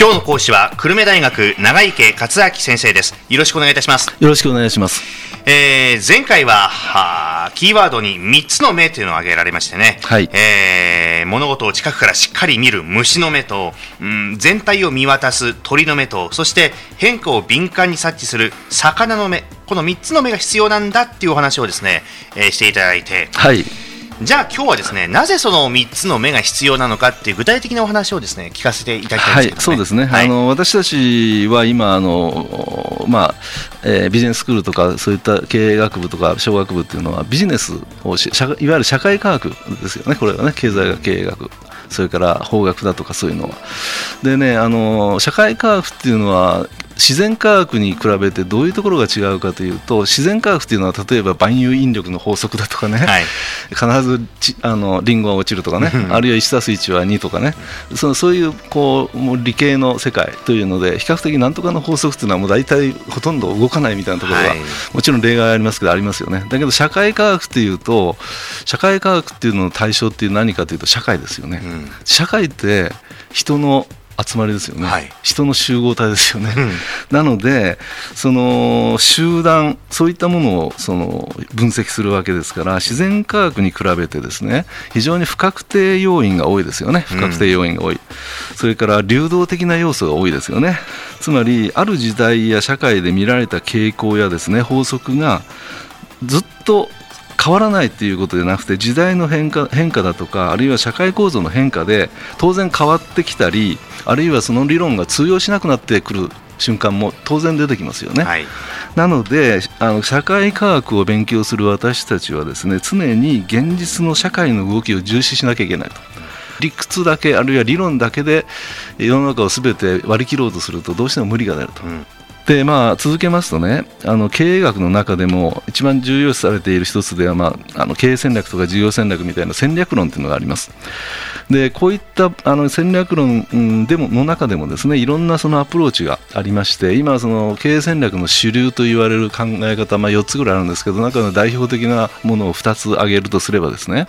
今日の講師は久留米大学長池克明先生です。よろしくお願いいたします。よろしくお願いします。えー、前回ははキーワードに3つの目というのを挙げられましてね、はい。えー物事を近くからしっかり見る虫の目と、うん、全体を見渡す鳥の目とそして変化を敏感に察知する魚の目。この3つの目が必要なんだっていうお話をですね、えーしていただいて。はいじゃあ今日はですねなぜその3つの目が必要なのかっていう具体的なお話をですね聞かせていただきたはいいんですけど、ね。そうですね、はい。あの私たちは今あの、まあえービジネススクールとかそういった経営学部とか小学部っていうのはビジネスをいわゆる社会科学ですよね。これはね経済学経営学それから法学だとかそういうのは。でねあの社会科学っていうのは自然科学に比べてどういうところが違うかというと自然科学っていうのは例えば万有引力の法則だとかね、はい。必ずちあのリンゴが落ちるとかね。うん。あるいは 1+1 は2とかね。そのそういうこうもう理系の世界というので比較的なんとかの法則っていうのはもう大体ほとんど動かないみたいなところが、はい。もちろん例外ありますけどありますよね。だけど社会科学っていうと社会科学っていうのの対象っていう何かというと社会ですよね、うん。社会って人の集まりですよね、はい。人の集合体ですよね、うん。なのでその集団そういったものをその分析するわけですから自然科学に比べてですね非常に不確定要因が多いですよね。不確定要因が多い、それから流動的な要素が多いですよね。つまりある時代や社会で見られた傾向やですね法則がずっと変わらないっていうことでなくて時代の変化変化だとかあるいは社会構造の変化で当然変わってきたりあるいはその理論が通用しなくなってくる瞬間も当然出てきますよね。はいなのであの社会科学を勉強する私たちはですね常に現実の社会の動きを重視しなきゃいけないと。理屈だけあるいは理論だけで世の中を全て割り切ろうとするとどうしても無理が出ると。うんでまあ、続けますとねあの経営学の中でも一番重要視されている一つでは、まあ、あの経営戦略とか事業戦略みたいな戦略論というのがあります。でこういったあの戦略論でもの中でもですねいろんなそのアプローチがありまして今その経営戦略の主流と言われる考え方、まあ、4つぐらいあるんですけど中の代表的なものを2つ挙げるとすればですね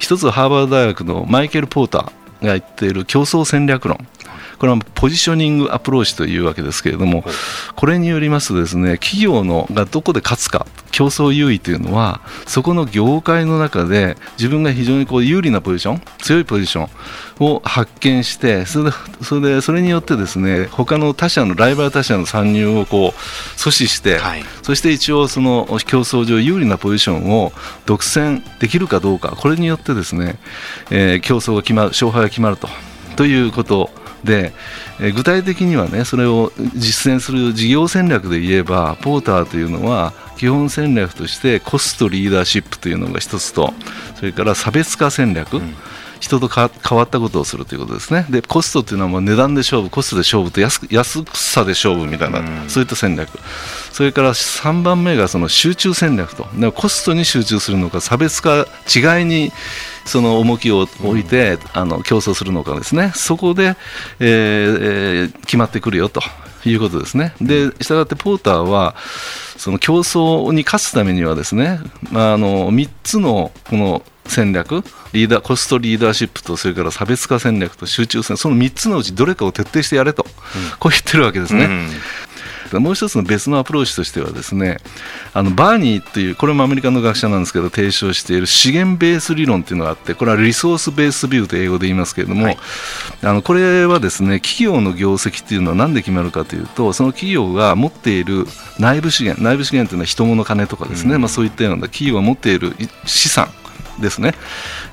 一つはハーバード大学のマイケル・ポーターが言っている競争戦略論。これはポジショニングアプローチというわけですけれども、これによりますとですね企業のがどこで勝つか競争優位というのはそこの業界の中で自分が非常にこう有利なポジション強いポジションを発見してそれでそれでそれによってですね他の他社のライバル他社の参入をこう阻止して、はい。そして一応その競争上有利なポジションを独占できるかどうかこれによってですね、えー競争が決まる勝敗が決まるとということで、えー具体的にはねそれを実践する事業戦略で言えばポーターというのは基本戦略としてコストリーダーシップというのが一つとそれから差別化戦略、人とか変わったことをするということですね。で、コストっていうのはもう値段で勝負、コストで勝負と安く安さで勝負みたいな、うんそういった戦略。それから3番目がその集中戦略と。でコストに集中するのか、差別化、違いにその重きを置いて、あの競争するのかですね。そこで、えーえー決まってくるよと。いうことですね。で、したがってポーターは、その競争に勝つためにはですね、まあ、あの3つのこの戦略、リーダーコストリーダーシップと、それから差別化戦略と集中戦、その3つのうちどれかを徹底してやれと、こう言ってるわけですね。うんもう一つの別のアプローチとしてはですねあのバーニーというこれもアメリカの学者なんですけど提唱している資源ベース理論っていうのがあってこれはリソースベースビューと英語で言いますけれども、はい。あのこれはですね企業の業績っていうのは何で決まるかというとその企業が持っている内部資源内部資源というのは人物金とかですね、うん。まあ、そういったような企業が持っている資産ですね、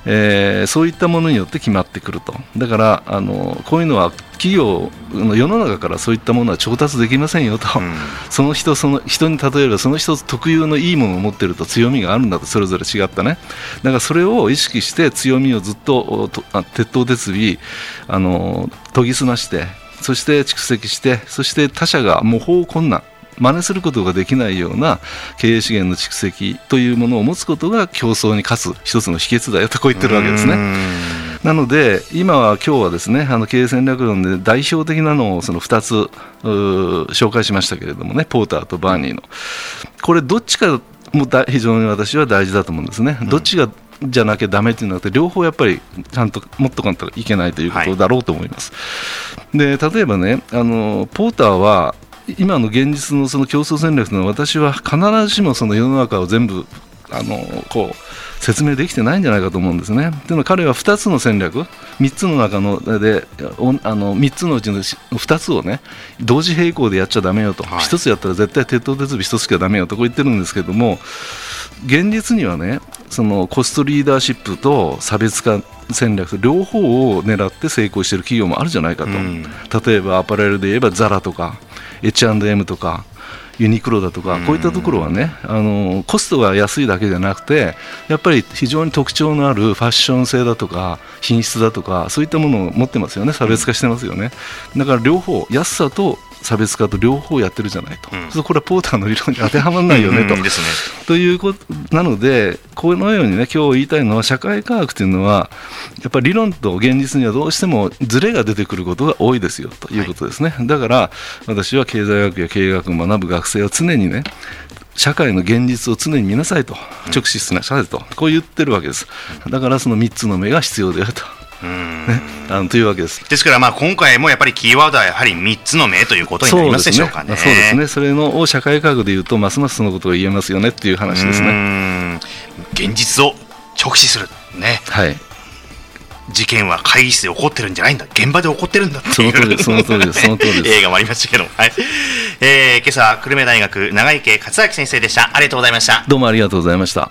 えーそういったものによって決まってくると。だからあのこういうのは企業の世の中からそういったものは調達できませんよと、うん。その人その人に例えばその人特有のいいものを持ってると強みがあるんだと。それぞれ違ったね。だからそれを意識して強みをずっと鉄頭鉄尾あの研ぎ澄ましてそして蓄積してそして他者が模倣困難真似することができないような経営資源の蓄積というものを持つことが競争に勝つ一つの秘訣だよとこう言ってるわけですね。なので、今は今日はですねあの経営戦略論で代表的なのをその2つ紹介しましたけれどもね、ポーターとバーニーの。これ、どっちかもだ非常に私は大事だと思うんですね。どっちがじゃなきゃダメっていうのは両方やっぱりちゃんと持っとかないといけないということだろうと思います。で例えばねあのポーターは今の現実のその競争戦略というのは私は必ずしもその世の中を全部あのこう説明できてないんじゃないかと思うんですね。というのは彼は2つの戦略3つの中のであの3つのうちの2つをね同時並行でやっちゃだめよと、はい、1つやったら絶対鉄頭鉄尾1つしかだめよとこう言ってるんですけども現実にはねそのコストリーダーシップと差別化戦略両方を狙って成功している企業もあるじゃないかと、うん、例えばアパレルで言えばザラとか H&M とかユニクロだとか、こういったところはね、あのコストが安いだけじゃなくて、やっぱり非常に特徴のあるファッション性だとか、品質だとか、そういったものを持ってますよね、差別化してますよね。だから両方、安さと差別化と両方やってるじゃないと、うん、これはポーターの理論に当てはまらないよねと。ということなので、このようにね、今日言いたいのは、社会科学というのは、やっぱり理論と現実にはどうしてもずれが出てくることが多いですよということですね。はい、だから私は経済学や経営学を学ぶ学生は常にね、社会の現実を常に見なさいと、直視しなさいと、こう言ってるわけです。だからその3つの目が必要であると。ね、あのというわけです。ですからまあ今回もやっぱりキーワードはやはり3つの目ということになりますでしょうかね。そうですね、それのを社会科学でいうとますますそのことが言えますよねっていう話ですね。現実を直視する。ね。はい。事件は会議室で起こってるんじゃないんだ。現場で起こってるんだその通りです。その通りです。その通りです。映画もありましたけど。はい、えー、今朝久留米大学長池克明先生でした。ありがとうございました。どうもありがとうございました